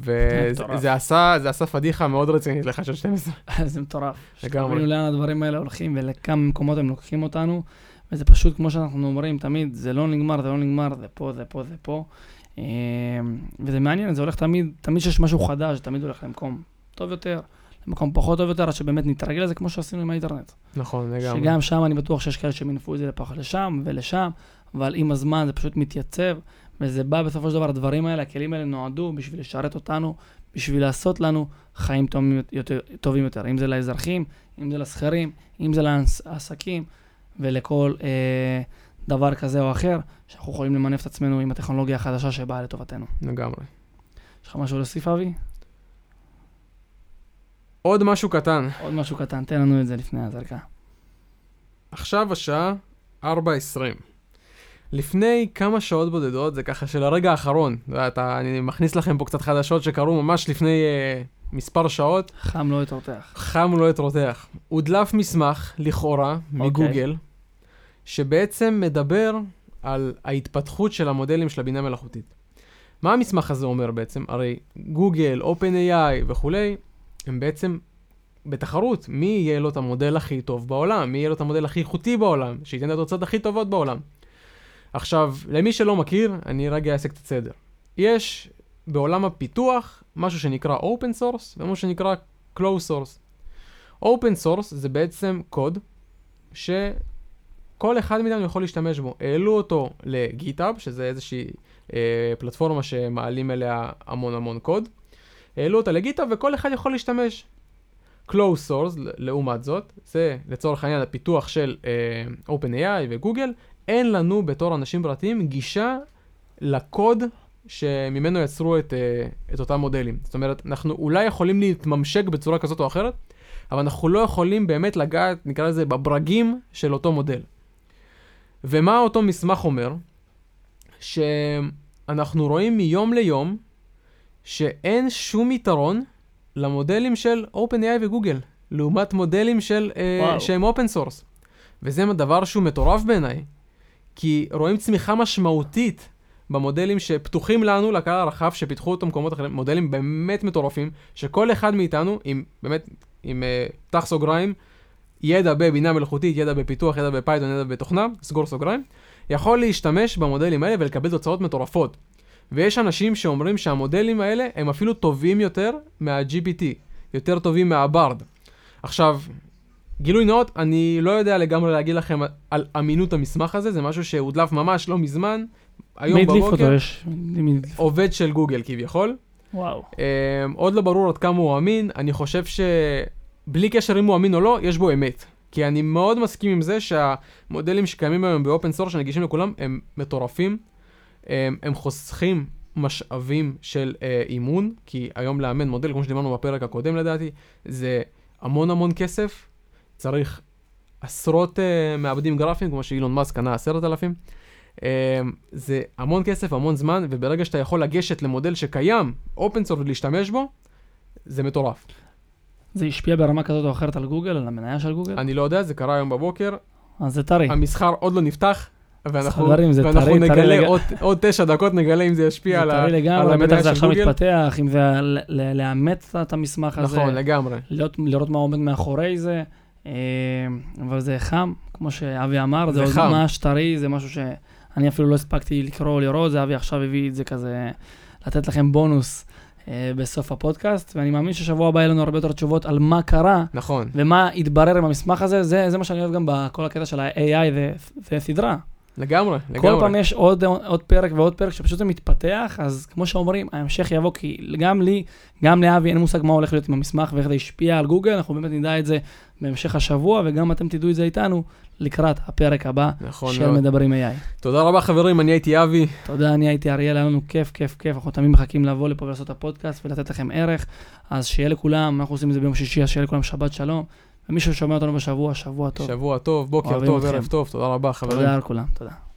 וזה עשה, זה עשה פדיחה מאוד רצינית לחדשות 12. זה מטורף. לגמרי. שתבינו לאן הדברים האלה הולכים ולכמה מקומות הם לוקחים אותנו, וזה פשוט, כמו שאנחנו אומרים תמיד, זה לא נגמר, זה לא נגמר, זה פה, זה פה, זה פה. אה, וזה מעניין, זה הולך תמיד, תמיד שיש משהו חדש, תמיד הולך למקום טוב יותר, למקום פחות טוב יותר, עד שבאמת נתרגל לזה כמו שעשינו עם האינטרנט. נכון, לגמרי. שגם שם אני בטוח שיש כאלה שמינפו את זה לפחות לשם ולשם, אבל עם הזמן זה פשוט מתייצב, וזה בא בסופו של דבר, הדברים האלה, הכלים האלה נועדו בשביל לשרת אותנו, בשביל לעשות לנו חיים טובים יותר, טובים יותר, אם זה לאזרחים, אם זה לשכירים, אם זה לעסקים, ולכל אה, דבר כזה או אחר, שאנחנו יכולים למנף את עצמנו עם הטכנולוגיה החדשה שבאה לטובתנו. לגמרי. יש לך משהו להוסיף, אבי? עוד משהו קטן. עוד משהו קטן, תן לנו את זה לפני הזרקה. עכשיו השעה 4.20. לפני כמה שעות בודדות, זה ככה של הרגע האחרון, אתה יודע, אתה, אני מכניס לכם פה קצת חדשות שקרו ממש לפני אה, מספר שעות, חם לא יתרותח. חם לא את רותח. הודלף מסמך, לכאורה, מגוגל, שבעצם מדבר על ההתפתחות של המודלים של הבינה מלאכותית. מה המסמך הזה אומר בעצם? הרי גוגל, OpenAI וכולי, הם בעצם בתחרות, מי יהיה לו את המודל הכי טוב בעולם, מי יהיה לו את המודל הכי איכותי בעולם, שייתן את התוצאות הכי טובות בעולם. עכשיו, למי שלא מכיר, אני רגע אעשה קצת סדר. יש בעולם הפיתוח משהו שנקרא open source ומשהו שנקרא closed source. open source זה בעצם קוד שכל אחד מאיתנו יכול להשתמש בו. העלו אותו לגיטאב, שזה איזושהי אה, פלטפורמה שמעלים אליה המון המון קוד. העלו אותה לגיטאב וכל אחד יכול להשתמש. closed source, לעומת זאת, זה לצורך העניין הפיתוח של אה, OpenAI וגוגל, אין לנו בתור אנשים פרטיים גישה לקוד שממנו יצרו את, אה, את אותם מודלים. זאת אומרת, אנחנו אולי יכולים להתממשק בצורה כזאת או אחרת, אבל אנחנו לא יכולים באמת לגעת, נקרא לזה, בברגים של אותו מודל. ומה אותו מסמך אומר? שאנחנו רואים מיום ליום שאין שום יתרון למודלים של OpenAI וגוגל, לעומת מודלים של, וואו. שהם open source. וזה דבר שהוא מטורף בעיניי. כי רואים צמיחה משמעותית במודלים שפתוחים לנו, לקהל הרחב, שפיתחו אותו במקומות אחרים, מודלים באמת מטורפים, שכל אחד מאיתנו, עם באמת, עם uh, פתח סוגריים, ידע בבינה מלאכותית, ידע בפיתוח, ידע בפייתון, ידע בתוכנה, סגור סוגריים, יכול להשתמש במודלים האלה ולקבל תוצאות מטורפות. ויש אנשים שאומרים שהמודלים האלה הם אפילו טובים יותר מה-GPT, יותר טובים מהברד. עכשיו, גילוי נאות, אני לא יודע לגמרי להגיד לכם על אמינות המסמך הזה, זה משהו שהודלף ממש לא מזמן, היום בבוקר, יש? עובד של גוגל כביכול. וואו. Um, עוד לא ברור עד כמה הוא אמין, אני חושב שבלי קשר אם הוא אמין או לא, יש בו אמת. כי אני מאוד מסכים עם זה שהמודלים שקיימים היום ב open source שנגישים לכולם הם מטורפים. הם, הם חוסכים משאבים של אה, אימון, כי היום לאמן מודל, כמו שדיברנו בפרק הקודם לדעתי, זה המון המון כסף. צריך עשרות אה, מעבדים גרפיים, כמו שאילון מאסק קנה עשרת אלפים. אה, זה המון כסף, המון זמן, וברגע שאתה יכול לגשת למודל שקיים, open source ולהשתמש בו, זה מטורף. זה השפיע ברמה כזאת או אחרת על גוגל, על המניה של גוגל? אני לא יודע, זה קרה היום בבוקר, אז זה טרי. המסחר עוד לא נפתח, ואנחנו, חברים, זה ואנחנו טרי, טרי נגלה לג- עוד, עוד תשע דקות, נגלה אם זה זה ישפיע על, ה- טרי על לגמרי, בטח המניה זה של עכשיו גוגל. מתפתח, אם זה לאמץ את המסמך הזה, נכון, לגמרי. להיות, לראות מה עומד מאחורי זה, אה, אבל זה חם, כמו שאבי אמר, זה זה עוד. ממש טרי, זה משהו שאני אפילו לא הספקתי לקרוא או לראות, זה אבי עכשיו הביא את זה כזה, לתת לכם בונוס אה, בסוף הפודקאסט, ואני מאמין ששבוע הבא יהיה לנו הרבה יותר תשובות על מה קרה. נכון. ומה התברר עם המסמך הזה, זה, זה מה שאני אוהב גם בכל הקטע של ה-AI, זה, סדרה. לגמרי, כל לגמרי. פעם יש עוד, עוד פרק ועוד פרק שפשוט זה מתפתח, אז כמו שאומרים, ההמשך יבוא, כי גם לי, גם לאבי אין מושג מה הולך להיות עם המסמך ואיך זה השפיע על גוגל, אנחנו באמת נדע את זה בהמשך השבוע, וגם אתם תדעו את זה איתנו לקראת הפרק הבא נכון של מאוד. מדברים AI. תודה רבה חברים, אני הייתי אבי. תודה, אני הייתי אריאל, היה לנו כיף, כיף, כיף, אנחנו תמיד מחכים לבוא לפה ולעשות את הפודקאסט ולתת לכם ערך, אז שיהיה לכולם, אנחנו עושים את זה ביום שישי, אז שיהיה לכולם שבת שלום, ומי ששומע אותנו בשבוע, שבוע טוב. שבוע טוב, בוקר טוב. ערב טוב, תודה רבה חברים. תודה לכולם, תודה.